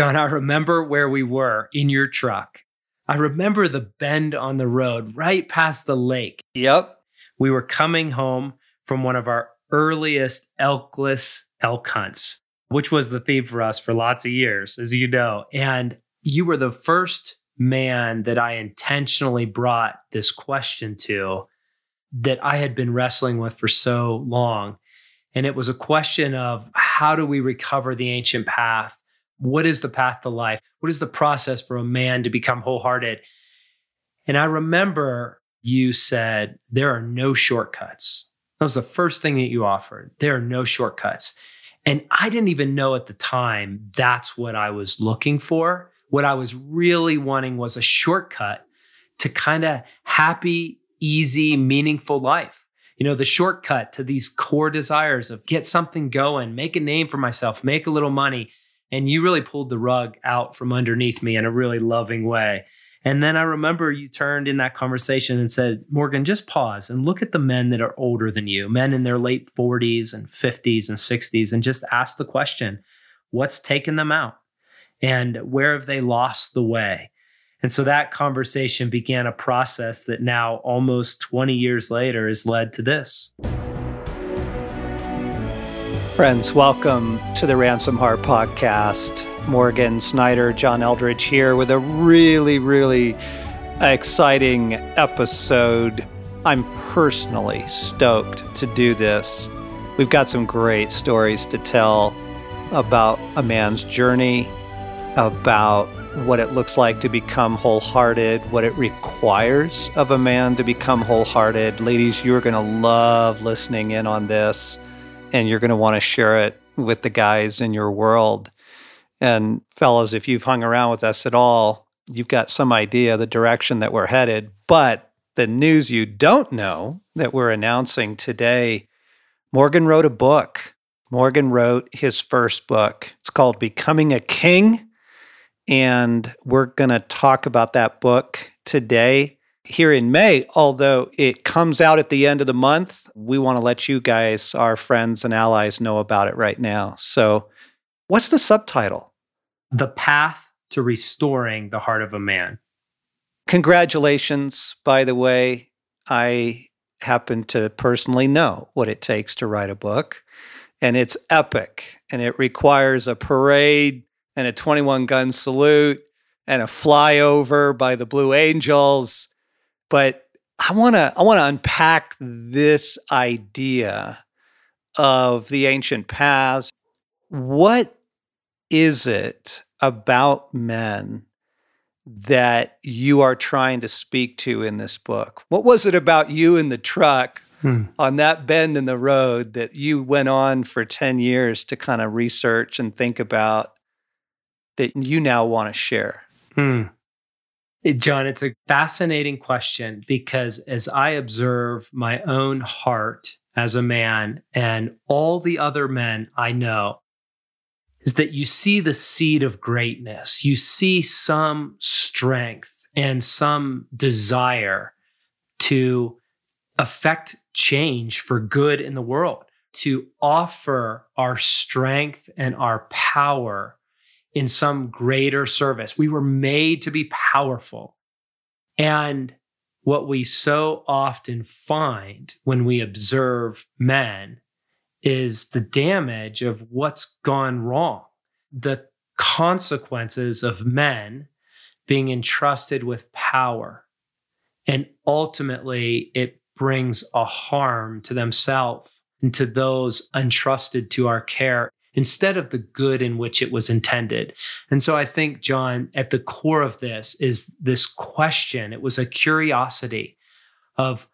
John, I remember where we were in your truck. I remember the bend on the road right past the lake. Yep. We were coming home from one of our earliest elkless elk hunts, which was the theme for us for lots of years, as you know. And you were the first man that I intentionally brought this question to that I had been wrestling with for so long. And it was a question of how do we recover the ancient path? What is the path to life? What is the process for a man to become wholehearted? And I remember you said, there are no shortcuts. That was the first thing that you offered. There are no shortcuts. And I didn't even know at the time that's what I was looking for. What I was really wanting was a shortcut to kind of happy, easy, meaningful life. You know, the shortcut to these core desires of get something going, make a name for myself, make a little money, and you really pulled the rug out from underneath me in a really loving way. And then I remember you turned in that conversation and said, Morgan, just pause and look at the men that are older than you, men in their late 40s and 50s and 60s, and just ask the question what's taken them out? And where have they lost the way? And so that conversation began a process that now, almost 20 years later, has led to this. Friends, welcome to the Ransomed Heart Podcast. Morgan Snyder, John Eldredge here with a really, really exciting episode. I'm personally stoked to do this. We've got some great stories to tell about a man's journey, about what it looks like to become wholehearted, what it requires of a man to become wholehearted. Ladies, you're going to love listening in on this and you're going to want to share it with the guys in your world. And fellas, if you've hung around with us at all, you've got some idea the direction that we're headed. But the news you don't know that we're announcing today Morgan wrote a book. Morgan wrote his first book. It's called Becoming a King. And we're going to talk about that book today here in May, although it comes out at the end of the month. We want to let you guys, our friends and allies, know about it right now. So, what's the subtitle? The Path to Restoring the Heart of a Man. Congratulations, by the way. I happen to personally know what it takes to write a book, and it's epic, and it requires a parade and a 21 gun salute and a flyover by the Blue Angels but I want to I want to unpack this idea of the ancient past. What is it about men that you are trying to speak to in this book? What was it about you in the truck hmm. on that bend in the road that you went on for 10 years to kind of research and think about that you now want to share? Hmm. John, it's a fascinating question because as I observe my own heart as a man and all the other men I know, is that you see the seed of greatness. You see some strength and some desire to affect change for good in the world, to offer our strength and our power in some greater service. We were made to be powerful. And what we so often find when we observe men is the damage of what's gone wrong, the consequences of men being entrusted with power. And ultimately, it brings a harm to themselves and to those entrusted to our care instead of the good in which it was intended. And so I think, John, at the core of this is this question. It was a curiosity of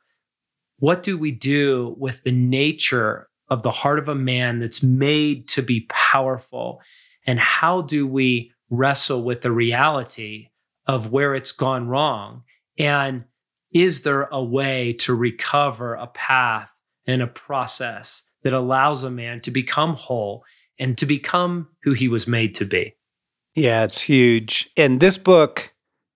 what do we do with the nature of the heart of a man that's made to be powerful? And how do we wrestle with the reality of where it's gone wrong? And is there a way to recover a path and a process that allows a man to become whole and to become who he was made to be. Yeah, it's huge. And this book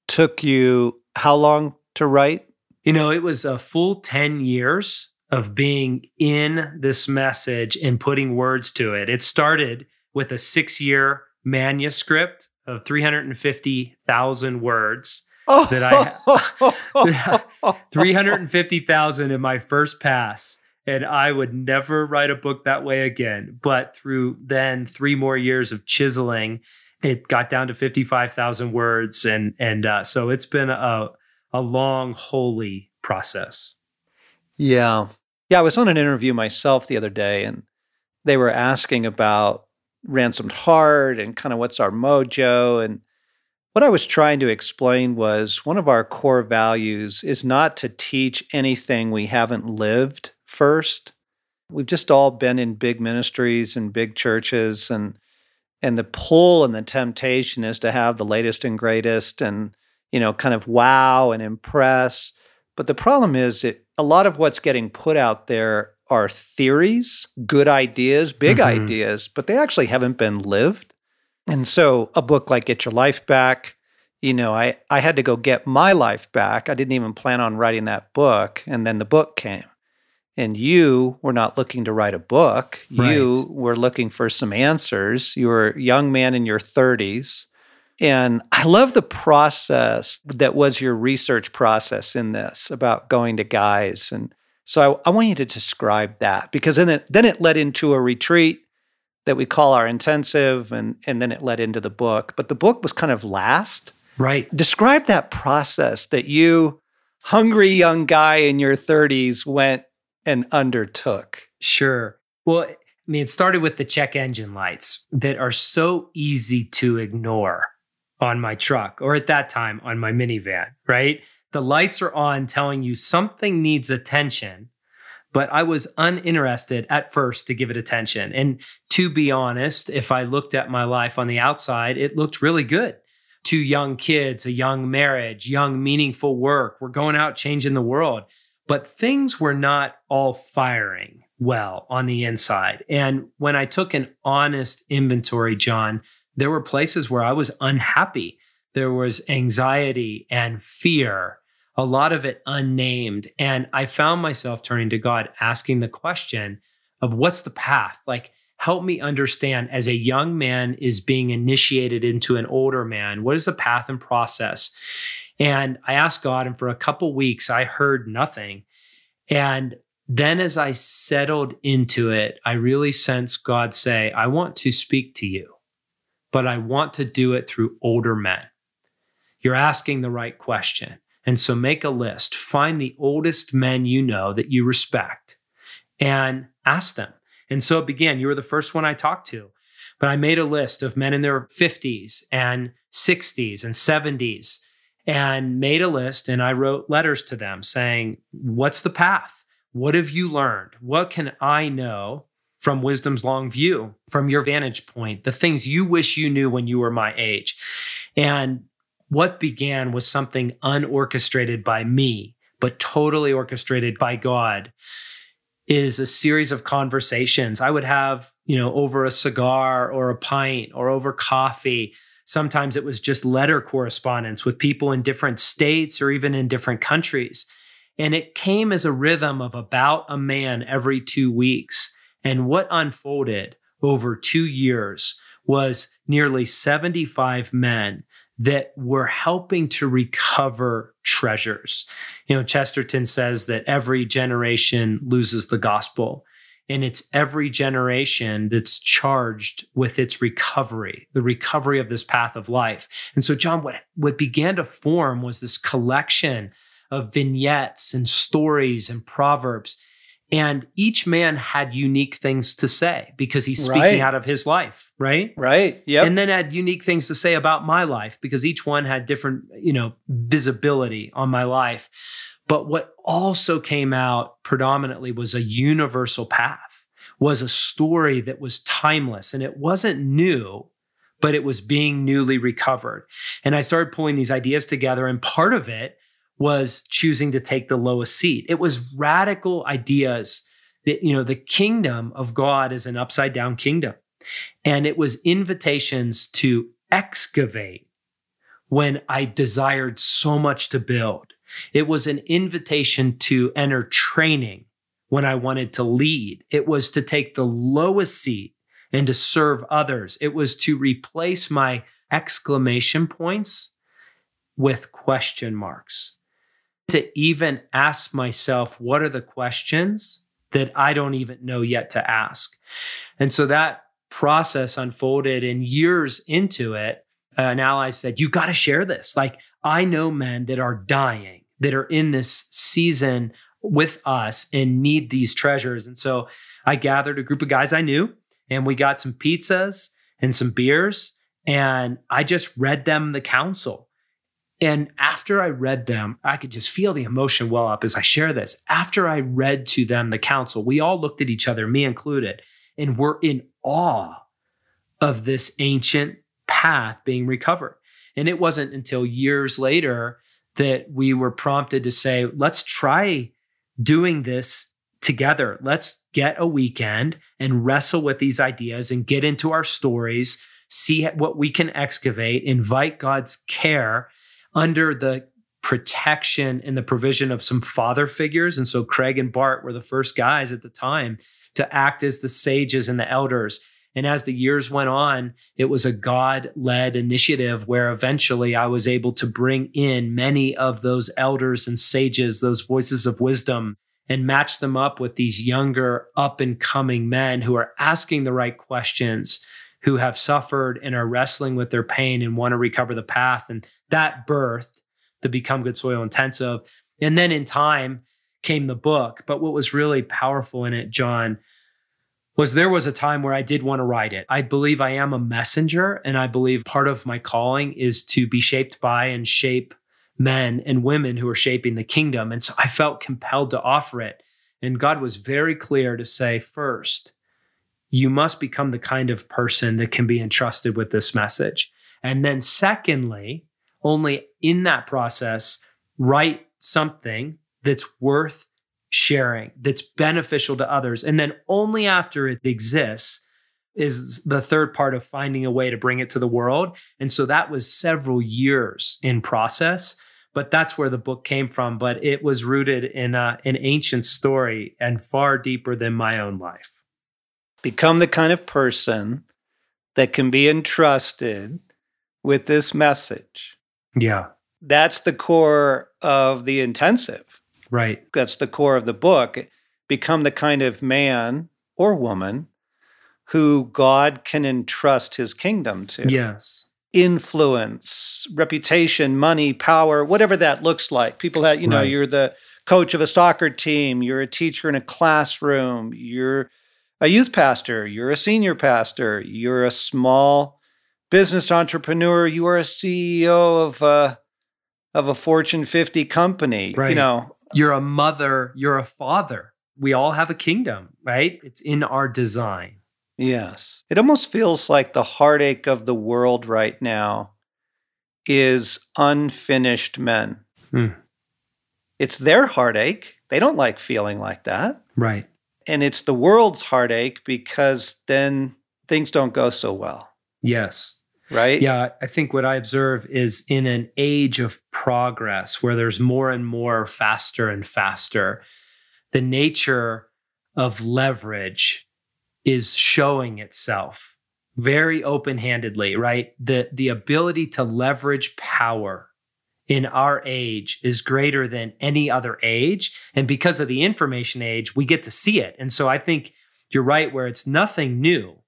took you how long to write? You know, it was a full 10 years of being in this message and putting words to it. It started with a six year manuscript of 350,000 words that I 350,000 in my first pass and I would never write a book that way again. But through then 3 more years of chiseling, it got down to 55,000 words and and uh, so it's been a a long holy process. Yeah. Yeah, I was on an interview myself the other day and they were asking about ransomed heart and kind of what's our mojo and what I was trying to explain was one of our core values is not to teach anything we haven't lived first. We've just all been in big ministries and big churches and and the pull and the temptation is to have the latest and greatest and you know kind of wow and impress. But the problem is that a lot of what's getting put out there are theories, good ideas, big mm-hmm. ideas, but they actually haven't been lived. And so a book like Get Your Life Back, you know, I, I had to go get my life back. I didn't even plan on writing that book. And then the book came. And you were not looking to write a book. Right. You were looking for some answers. You were a young man in your 30s. And I love the process that was your research process in this about going to guys. And so I, I want you to describe that because then it, then it led into a retreat that we call our intensive and and then it led into the book but the book was kind of last right describe that process that you hungry young guy in your 30s went and undertook sure well i mean it started with the check engine lights that are so easy to ignore on my truck or at that time on my minivan right the lights are on telling you something needs attention but I was uninterested at first to give it attention. And to be honest, if I looked at my life on the outside, it looked really good. Two young kids, a young marriage, young, meaningful work. We're going out changing the world. But things were not all firing well on the inside. And when I took an honest inventory, John, there were places where I was unhappy. There was anxiety and fear a lot of it unnamed. And I found myself turning to God, asking the question of what's the path? Like, help me understand as a young man is being initiated into an older man, what is the path and process? And I asked God, and for a couple weeks, I heard nothing. And then as I settled into it, I really sensed God say, I want to speak to you, but I want to do it through older men. You're asking the right question. And so make a list, find the oldest men you know that you respect and ask them. And so it began. You were the first one I talked to. But I made a list of men in their 50s and 60s and 70s and made a list and I wrote letters to them saying, What's the path? What have you learned? What can I know from wisdom's long view, from your vantage point, the things you wish you knew when you were my age? And what began was something unorchestrated by me, but totally orchestrated by God is a series of conversations I would have, you know, over a cigar or a pint or over coffee. Sometimes it was just letter correspondence with people in different states or even in different countries. And it came as a rhythm of about a man every two weeks. And what unfolded over two years was nearly 75 men that were helping to recover treasures. You know, Chesterton says that every generation loses the gospel. And it's every generation that's charged with its recovery, the recovery of this path of life. And so, John, what, what began to form was this collection of vignettes and stories and proverbs and each man had unique things to say because he's speaking right. out of his life, right? Right. Yeah. And then had unique things to say about my life because each one had different, you know, visibility on my life. But what also came out predominantly was a universal path, was a story that was timeless and it wasn't new, but it was being newly recovered. And I started pulling these ideas together. And part of it was choosing to take the lowest seat. It was radical ideas that, you know, the kingdom of God is an upside down kingdom. And it was invitations to excavate when I desired so much to build. It was an invitation to enter training when I wanted to lead. It was to take the lowest seat and to serve others. It was to replace my exclamation points with question marks. To even ask myself, what are the questions that I don't even know yet to ask? And so that process unfolded and years into it, an ally said, You got to share this. Like, I know men that are dying, that are in this season with us and need these treasures. And so I gathered a group of guys I knew and we got some pizzas and some beers and I just read them the counsel. And after I read them, I could just feel the emotion well up as I share this. After I read to them the counsel, we all looked at each other, me included, and were in awe of this ancient path being recovered. And it wasn't until years later that we were prompted to say, let's try doing this together. Let's get a weekend and wrestle with these ideas and get into our stories, see what we can excavate, invite God's care under the protection and the provision of some father figures. And so Craig and Bart were the first guys at the time to act as the sages and the elders. And as the years went on, it was a God led initiative where eventually I was able to bring in many of those elders and sages, those voices of wisdom, and match them up with these younger, up and coming men who are asking the right questions, who have suffered and are wrestling with their pain and want to recover the path. And that birthed the Become Good Soil Intensive. And then in time came the book. But what was really powerful in it, John, was there was a time where I did want to write it. I believe I am a messenger, and I believe part of my calling is to be shaped by and shape men and women who are shaping the kingdom. And so I felt compelled to offer it. And God was very clear to say, first, you must become the kind of person that can be entrusted with this message. And then, secondly, only in that process, write something that's worth sharing, that's beneficial to others. And then only after it exists is the third part of finding a way to bring it to the world. And so that was several years in process, but that's where the book came from. But it was rooted in a, an ancient story and far deeper than my own life. Become the kind of person that can be entrusted with this message. Yeah. That's the core of the intensive Right. That's the core of the book. Become the kind of man or woman who God can entrust his kingdom to. Yes. Influence, reputation, money, power, whatever that looks like. People that, you know, right. you're the coach of a soccer team, you're a teacher in a classroom, you're a youth pastor, you're a senior pastor, you're a small business entrepreneur, you are a CEO of a of a Fortune 50 company. Right. You know, you're a mother, you're a father. We all have a kingdom, right? It's in our design. Yes. It almost feels like the heartache of the world right now is unfinished men. Hmm. It's their heartache. They don't like feeling like that. Right. And it's the world's heartache because then things don't go so well. Yes right? Yeah, I think what I observe is in an age of progress where there's more and more faster and faster, the nature of leverage is showing itself very open-handedly, right? The the ability to leverage power in our age is greater than any other age, and because of the information age, we get to see it. And so I think you're right where it's nothing new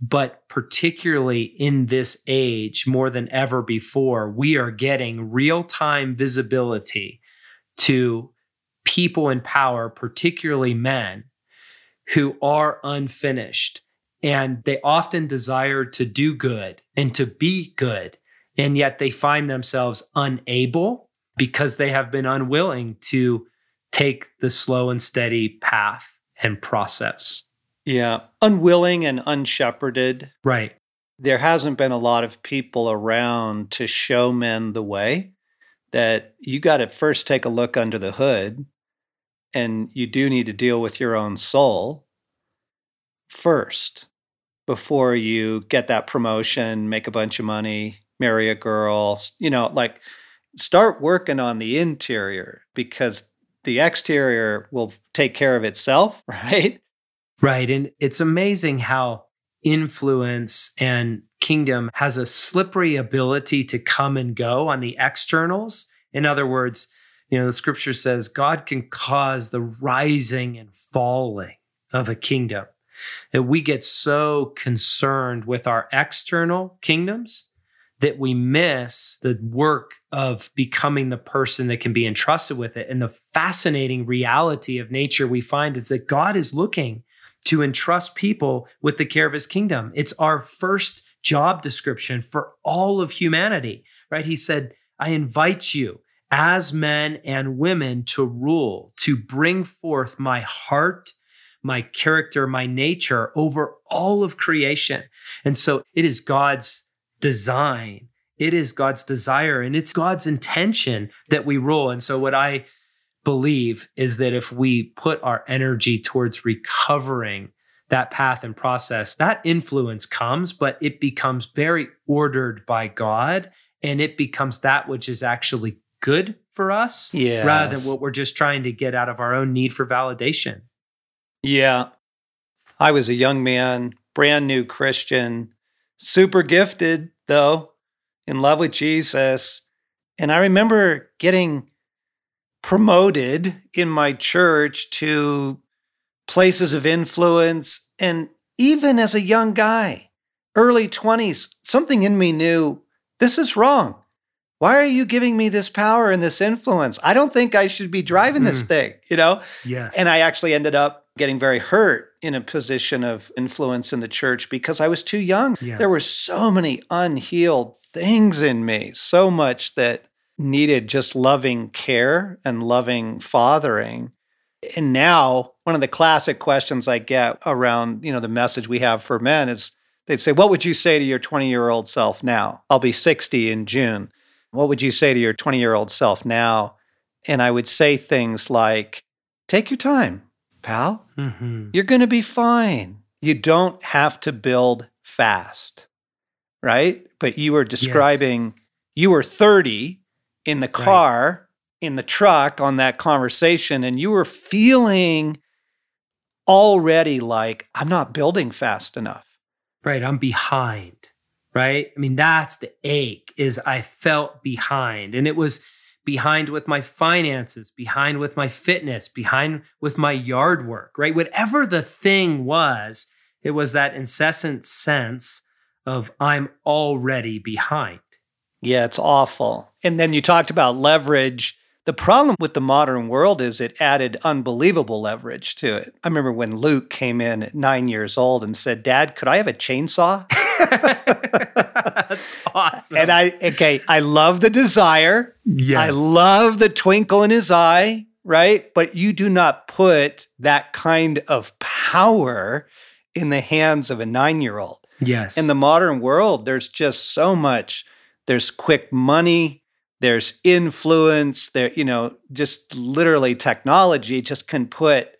but particularly in this age, more than ever before, we are getting real time visibility to people in power, particularly men, who are unfinished. And they often desire to do good and to be good. And yet they find themselves unable because they have been unwilling to take the slow and steady path and process. Yeah, unwilling and unshepherded. Right. There hasn't been a lot of people around to show men the way that you got to first take a look under the hood and you do need to deal with your own soul first before you get that promotion, make a bunch of money, marry a girl, you know, like start working on the interior because the exterior will take care of itself, right? Right. And it's amazing how influence and kingdom has a slippery ability to come and go on the externals. In other words, you know, the scripture says God can cause the rising and falling of a kingdom. That we get so concerned with our external kingdoms that we miss the work of becoming the person that can be entrusted with it. And the fascinating reality of nature we find is that God is looking to entrust people with the care of his kingdom. It's our first job description for all of humanity, right? He said, I invite you as men and women to rule, to bring forth my heart, my character, my nature over all of creation. And so it is God's design. It is God's desire and it's God's intention that we rule. And so what I believe is that if we put our energy towards recovering that path and process, that influence comes, but it becomes very ordered by God and it becomes that which is actually good for us yes. rather than what we're just trying to get out of our own need for validation. Yeah. I was a young man, brand new Christian, super gifted though, in love with Jesus. And I remember getting promoted in my church to places of influence. And even as a young guy, early 20s, something in me knew this is wrong. Why are you giving me this power and this influence? I don't think I should be driving this mm. thing, you know? Yes. And I actually ended up getting very hurt in a position of influence in the church because I was too young. Yes. There were so many unhealed things in me, so much that needed just loving care and loving fathering. And now, one of the classic questions I get around, you know, the message we have for men is they'd say, "What would you say to your 20-year-old self now? I'll be 60 in June. What would you say to your 20-year-old self now?" And I would say things like, "Take your time, pal. Mm-hmm. You're going to be fine. You don't have to build fast." Right? But you were describing yes. you were 30 in the car, right. in the truck on that conversation, and you were feeling already like, I'm not building fast enough. Right. I'm behind. Right. I mean, that's the ache is I felt behind. And it was behind with my finances, behind with my fitness, behind with my yard work, right? Whatever the thing was, it was that incessant sense of I'm already behind. Yeah, it's awful. And then you talked about leverage. The problem with the modern world is it added unbelievable leverage to it. I remember when Luke came in at nine years old and said, Dad, could I have a chainsaw? That's awesome. And I, okay, I love the desire. Yes. I love the twinkle in his eye, right? But you do not put that kind of power in the hands of a nine year old. Yes. In the modern world, there's just so much there's quick money, there's influence, there, you know, just literally technology just can put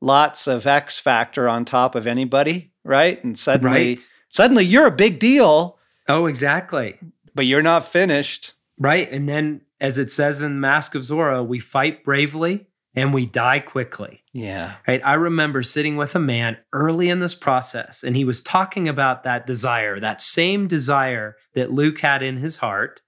lots of X factor on top of anybody, right? And suddenly right. suddenly you're a big deal. Oh, exactly. But you're not finished. Right. And then as it says in Mask of Zorro, we fight bravely and we die quickly. Yeah. Right. I remember sitting with a man early in this process, and he was talking about that desire, that same desire that Luke had in his heart.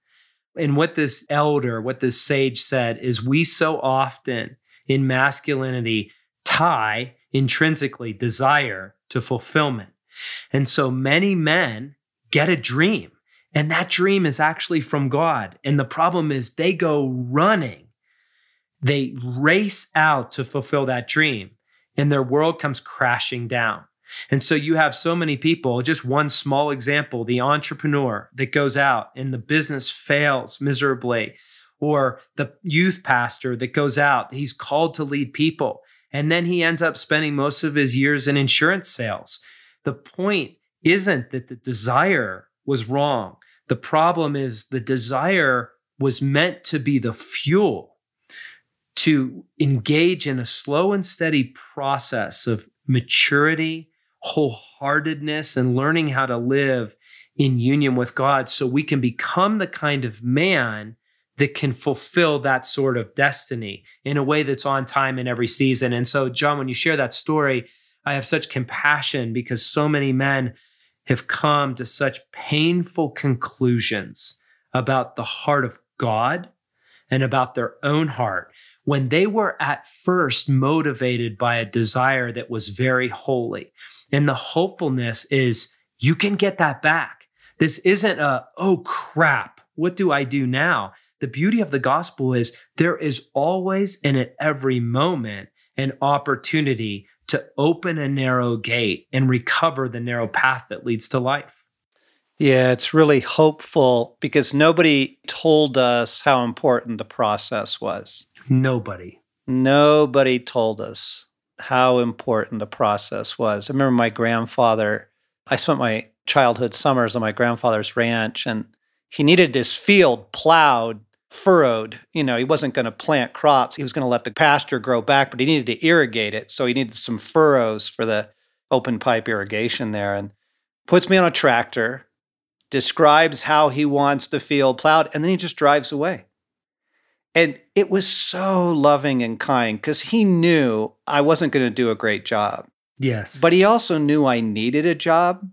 And what this elder, what this sage said is we so often in masculinity tie intrinsically desire to fulfillment. And so many men get a dream, and that dream is actually from God. And the problem is they go running they race out to fulfill that dream and their world comes crashing down. And so you have so many people, just one small example, the entrepreneur that goes out and the business fails miserably, or the youth pastor that goes out, he's called to lead people. And then he ends up spending most of his years in insurance sales. The point isn't that the desire was wrong. The problem is the desire was meant to be the fuel to engage in a slow and steady process of maturity, wholeheartedness, and learning how to live in union with God so we can become the kind of man that can fulfill that sort of destiny in a way that's on time in every season. And so, John, when you share that story, I have such compassion because so many men have come to such painful conclusions about the heart of God and about their own heart when they were at first motivated by a desire that was very holy. And the hopefulness is you can get that back. This isn't a, oh crap, what do I do now? The beauty of the gospel is there is always and at every moment an opportunity to open a narrow gate and recover the narrow path that leads to life. Yeah, it's really hopeful because nobody told us how important the process was. Nobody. Nobody told us how important the process was. I remember my grandfather, I spent my childhood summers on my grandfather's ranch, and he needed this field plowed, furrowed. You know, he wasn't going to plant crops, he was going to let the pasture grow back, but he needed to irrigate it. So he needed some furrows for the open pipe irrigation there. And puts me on a tractor, describes how he wants the field plowed, and then he just drives away. And it was so loving and kind because he knew I wasn't going to do a great job. Yes. But he also knew I needed a job.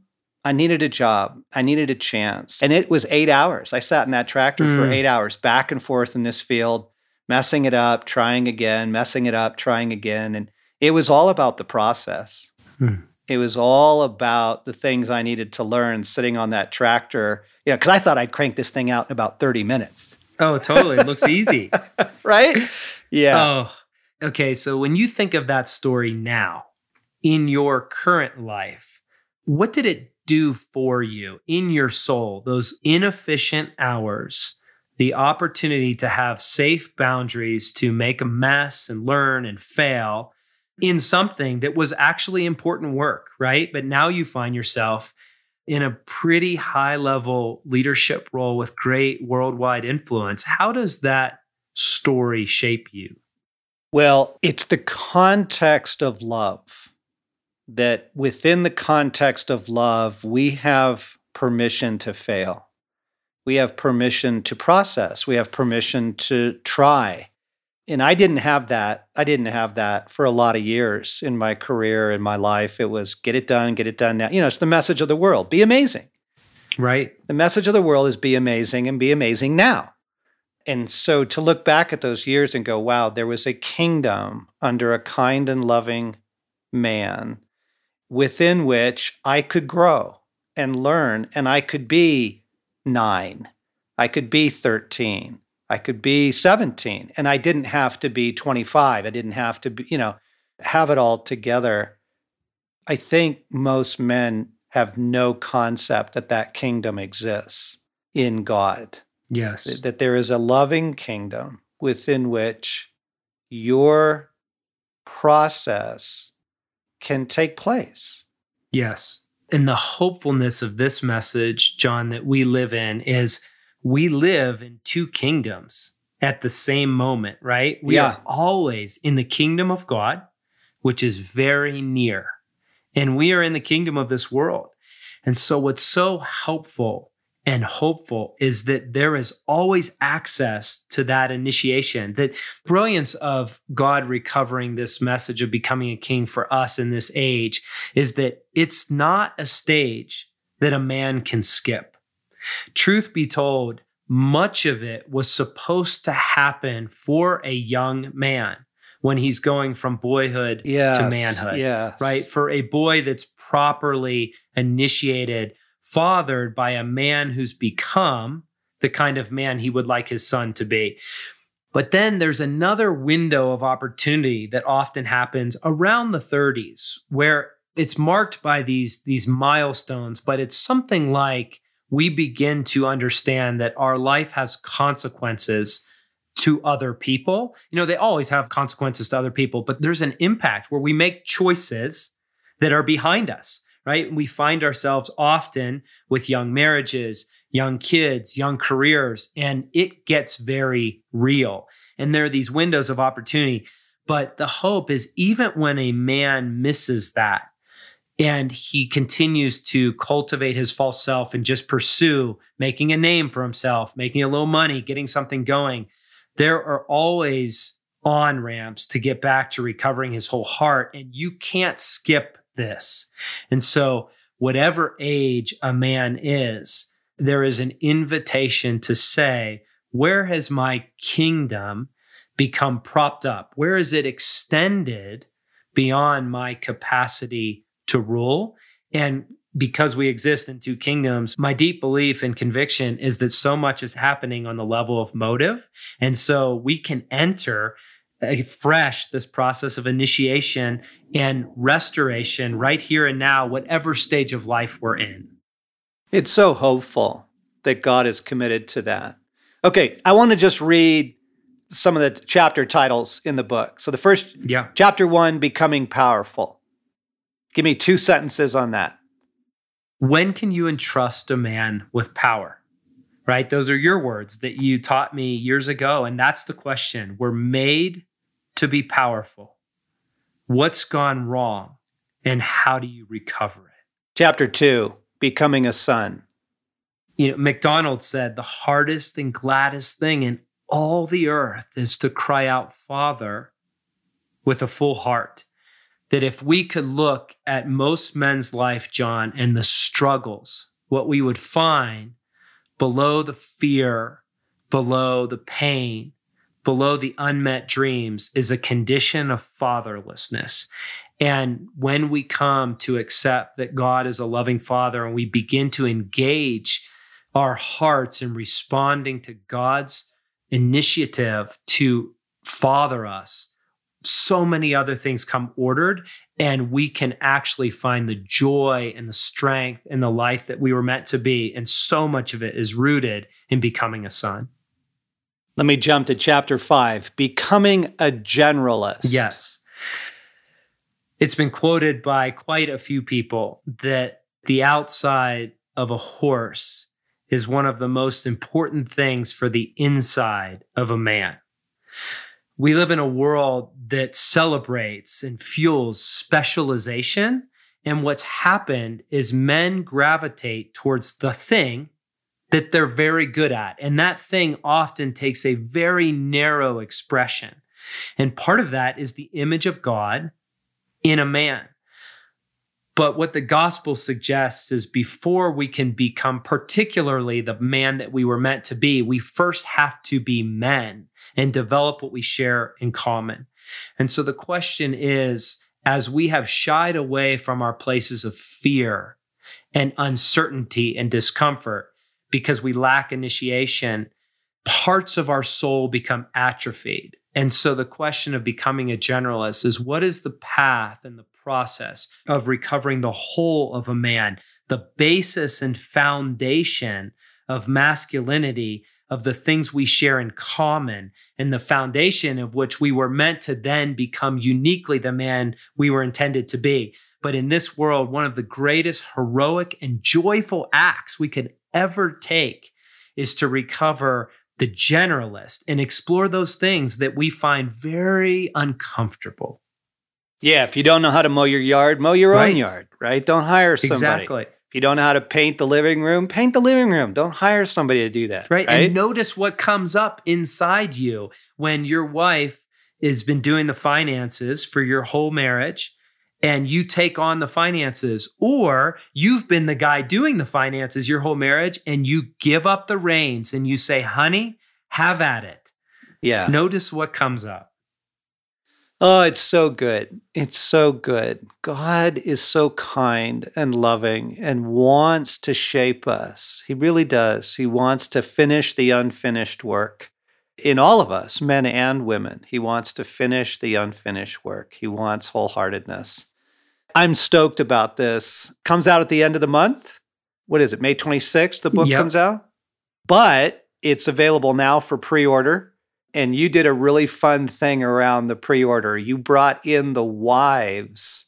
I needed a job. I needed a chance. And it was eight hours. I sat in that tractor mm. for eight hours, back and forth in this field, messing it up, trying again, messing it up, trying again. And it was all about the process. Mm. It was all about the things I needed to learn sitting on that tractor. You know, because I thought I'd crank this thing out in about 30 minutes. Oh, totally. It looks easy. right? Yeah. Oh, okay. So when you think of that story now in your current life, what did it do for you in your soul? Those inefficient hours, the opportunity to have safe boundaries to make a mess and learn and fail in something that was actually important work, right? But now you find yourself in a pretty high level leadership role with great worldwide influence. How does that story shape you? Well, it's the context of love. That within the context of love, we have permission to fail. We have permission to process. We have permission to try and I didn't have that. I didn't have that for a lot of years in my career, in my life. It was get it done, get it done now. You know, it's the message of the world be amazing. Right. The message of the world is be amazing and be amazing now. And so to look back at those years and go, wow, there was a kingdom under a kind and loving man within which I could grow and learn, and I could be nine, I could be 13, I could be 17 and I didn't have to be 25. I didn't have to be, you know, have it all together. I think most men have no concept that that kingdom exists in God. Yes. That there is a loving kingdom within which your process can take place. Yes. And the hopefulness of this message, John, that we live in is we live in two kingdoms at the same moment, right? We yeah. are always in the kingdom of God, which is very near, and we are in the kingdom of this world. And so, what's so helpful and hopeful is that there is always access to that initiation. That brilliance of God recovering this message of becoming a king for us in this age is that it's not a stage that a man can skip Truth be told, much of it was supposed to happen for a young man when he's going from boyhood yes, to manhood. Yes. Right? For a boy that's properly initiated, fathered by a man who's become the kind of man he would like his son to be. But then there's another window of opportunity that often happens around the 30s where it's marked by these, these milestones, but it's something like we begin to understand that our life has consequences to other people. You know, they always have consequences to other people, but there's an impact where we make choices that are behind us, right? We find ourselves often with young marriages, young kids, young careers, and it gets very real. And there are these windows of opportunity. But the hope is even when a man misses that, and he continues to cultivate his false self and just pursue making a name for himself, making a little money, getting something going. There are always on ramps to get back to recovering his whole heart. And you can't skip this. And so whatever age a man is, there is an invitation to say, where has my kingdom become propped up? Where is it extended beyond my capacity to rule? And because we exist in two kingdoms, my deep belief and conviction is that so much is happening on the level of motive. And so we can enter fresh this process of initiation and restoration right here and now, whatever stage of life we're in. It's so hopeful that God is committed to that. Okay, I want to just read some of the chapter titles in the book. So the first, yeah. chapter one, Becoming Powerful. Give me two sentences on that. When can you entrust a man with power? Right? Those are your words that you taught me years ago. And that's the question. We're made to be powerful. What's gone wrong? And how do you recover it? Chapter two Becoming a Son. You know, MacDonald said the hardest and gladdest thing in all the earth is to cry out, Father, with a full heart that if we could look at most men's life, John, and the struggles, what we would find below the fear, below the pain, below the unmet dreams is a condition of fatherlessness. And when we come to accept that God is a loving father and we begin to engage our hearts in responding to God's initiative to father us, so many other things come ordered and we can actually find the joy and the strength and the life that we were meant to be and so much of it is rooted in becoming a son. Let me jump to chapter 5 becoming a generalist. Yes. It's been quoted by quite a few people that the outside of a horse is one of the most important things for the inside of a man we live in a world that celebrates and fuels specialization. And what's happened is men gravitate towards the thing that they're very good at. And that thing often takes a very narrow expression. And part of that is the image of God in a man. But what the gospel suggests is before we can become particularly the man that we were meant to be, we first have to be men and develop what we share in common. And so the question is as we have shied away from our places of fear and uncertainty and discomfort because we lack initiation, parts of our soul become atrophied. And so the question of becoming a generalist is what is the path and the process of recovering the whole of a man, the basis and foundation of masculinity, of the things we share in common, and the foundation of which we were meant to then become uniquely the man we were intended to be. But in this world, one of the greatest heroic and joyful acts we could ever take is to recover the generalist and explore those things that we find very uncomfortable. Yeah, if you don't know how to mow your yard, mow your right. own yard, right? Don't hire somebody. Exactly. If you don't know how to paint the living room, paint the living room. Don't hire somebody to do that. Right. right? And notice what comes up inside you when your wife has been doing the finances for your whole marriage and you take on the finances, or you've been the guy doing the finances your whole marriage and you give up the reins and you say, honey, have at it. Yeah. Notice what comes up. Oh, it's so good. It's so good. God is so kind and loving and wants to shape us. He really does. He wants to finish the unfinished work in all of us, men and women. He wants to finish the unfinished work. He wants wholeheartedness. I'm stoked about this. Comes out at the end of the month. What is it? May 26th, the book yep. comes out. But it's available now for pre order and you did a really fun thing around the pre-order. You brought in the wives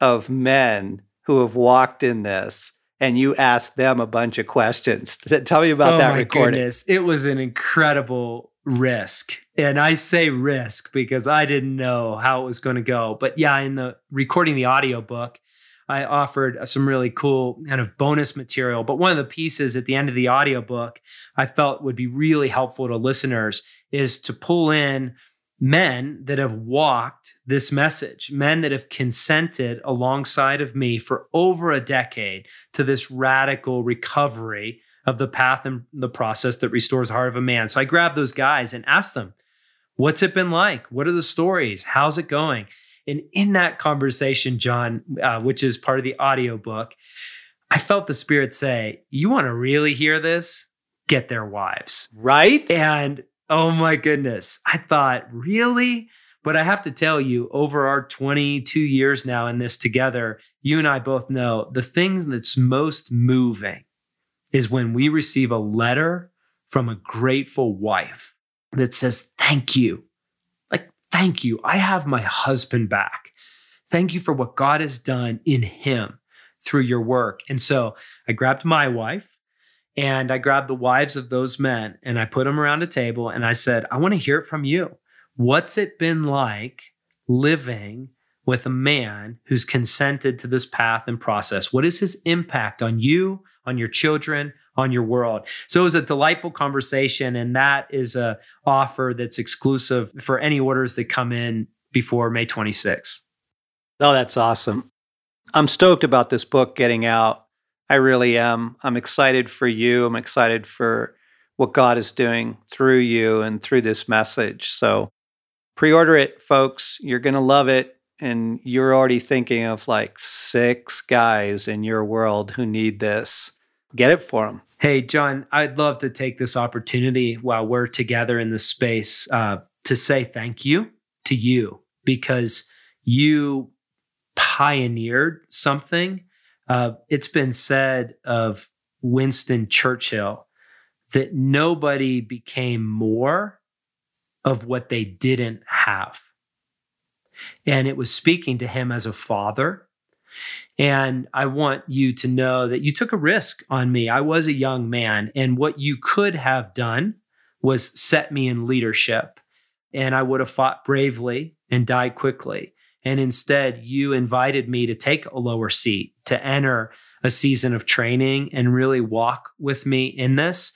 of men who have walked in this and you asked them a bunch of questions. Tell me about oh that my recording. Goodness. It was an incredible risk. And I say risk because I didn't know how it was going to go. But yeah, in the recording the audiobook, I offered some really cool kind of bonus material. But one of the pieces at the end of the audiobook I felt would be really helpful to listeners is to pull in men that have walked this message, men that have consented alongside of me for over a decade to this radical recovery of the path and the process that restores the heart of a man. So I grabbed those guys and asked them, What's it been like? What are the stories? How's it going? And in that conversation, John, uh, which is part of the audiobook, I felt the Spirit say, You want to really hear this? Get their wives. Right? And Oh my goodness. I thought, really? But I have to tell you, over our 22 years now in this together, you and I both know the thing that's most moving is when we receive a letter from a grateful wife that says, Thank you. Like, thank you. I have my husband back. Thank you for what God has done in him through your work. And so I grabbed my wife and I grabbed the wives of those men and I put them around a table and I said, I want to hear it from you. What's it been like living with a man who's consented to this path and process? What is his impact on you, on your children, on your world? So it was a delightful conversation. And that is a offer that's exclusive for any orders that come in before May 26th. Oh, that's awesome. I'm stoked about this book getting out. I really am. I'm excited for you. I'm excited for what God is doing through you and through this message. So pre order it, folks. You're going to love it. And you're already thinking of like six guys in your world who need this. Get it for them. Hey, John, I'd love to take this opportunity while we're together in this space uh, to say thank you to you because you pioneered something uh, it's been said of Winston Churchill that nobody became more of what they didn't have. And it was speaking to him as a father. And I want you to know that you took a risk on me. I was a young man, and what you could have done was set me in leadership. And I would have fought bravely and died quickly. And instead, you invited me to take a lower seat, to enter a season of training and really walk with me in this.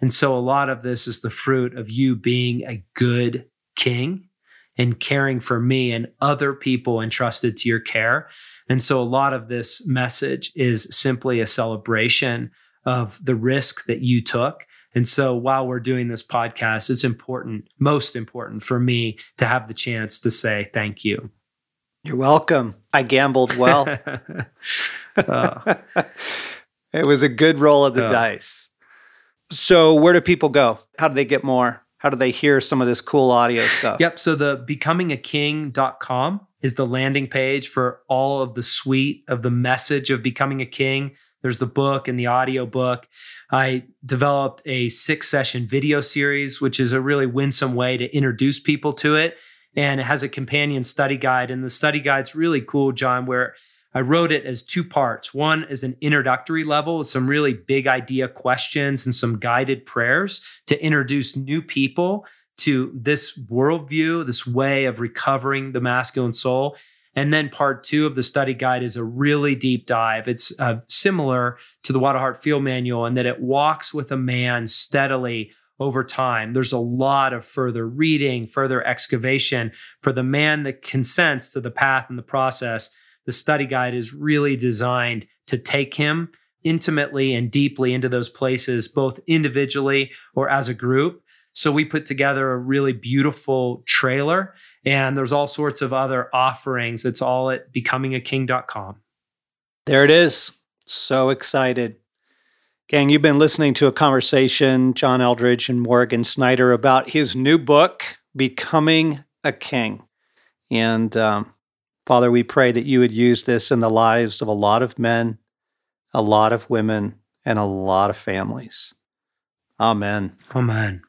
And so, a lot of this is the fruit of you being a good king and caring for me and other people entrusted to your care. And so, a lot of this message is simply a celebration of the risk that you took. And so, while we're doing this podcast, it's important, most important for me to have the chance to say thank you. You're welcome. I gambled well. oh. it was a good roll of the oh. dice. So, where do people go? How do they get more? How do they hear some of this cool audio stuff? Yep. So, the becomingaking.com is the landing page for all of the suite of the message of becoming a king. There's the book and the audio book. I developed a six session video series, which is a really winsome way to introduce people to it and it has a companion study guide. And the study guide's really cool, John, where I wrote it as two parts. One is an introductory level, some really big idea questions and some guided prayers to introduce new people to this worldview, this way of recovering the masculine soul. And then part two of the study guide is a really deep dive. It's uh, similar to the at Heart Field Manual in that it walks with a man steadily over time. There's a lot of further reading, further excavation for the man that consents to the path and the process. The study guide is really designed to take him intimately and deeply into those places, both individually or as a group. So we put together a really beautiful trailer, and there's all sorts of other offerings. It's all at becomingaking.com. There it is. So excited. Gang, you've been listening to a conversation, John Eldredge and Morgan Snyder, about his new book, Becoming a King. And um, Father, we pray that you would use this in the lives of a lot of men, a lot of women, and a lot of families. Amen. Amen.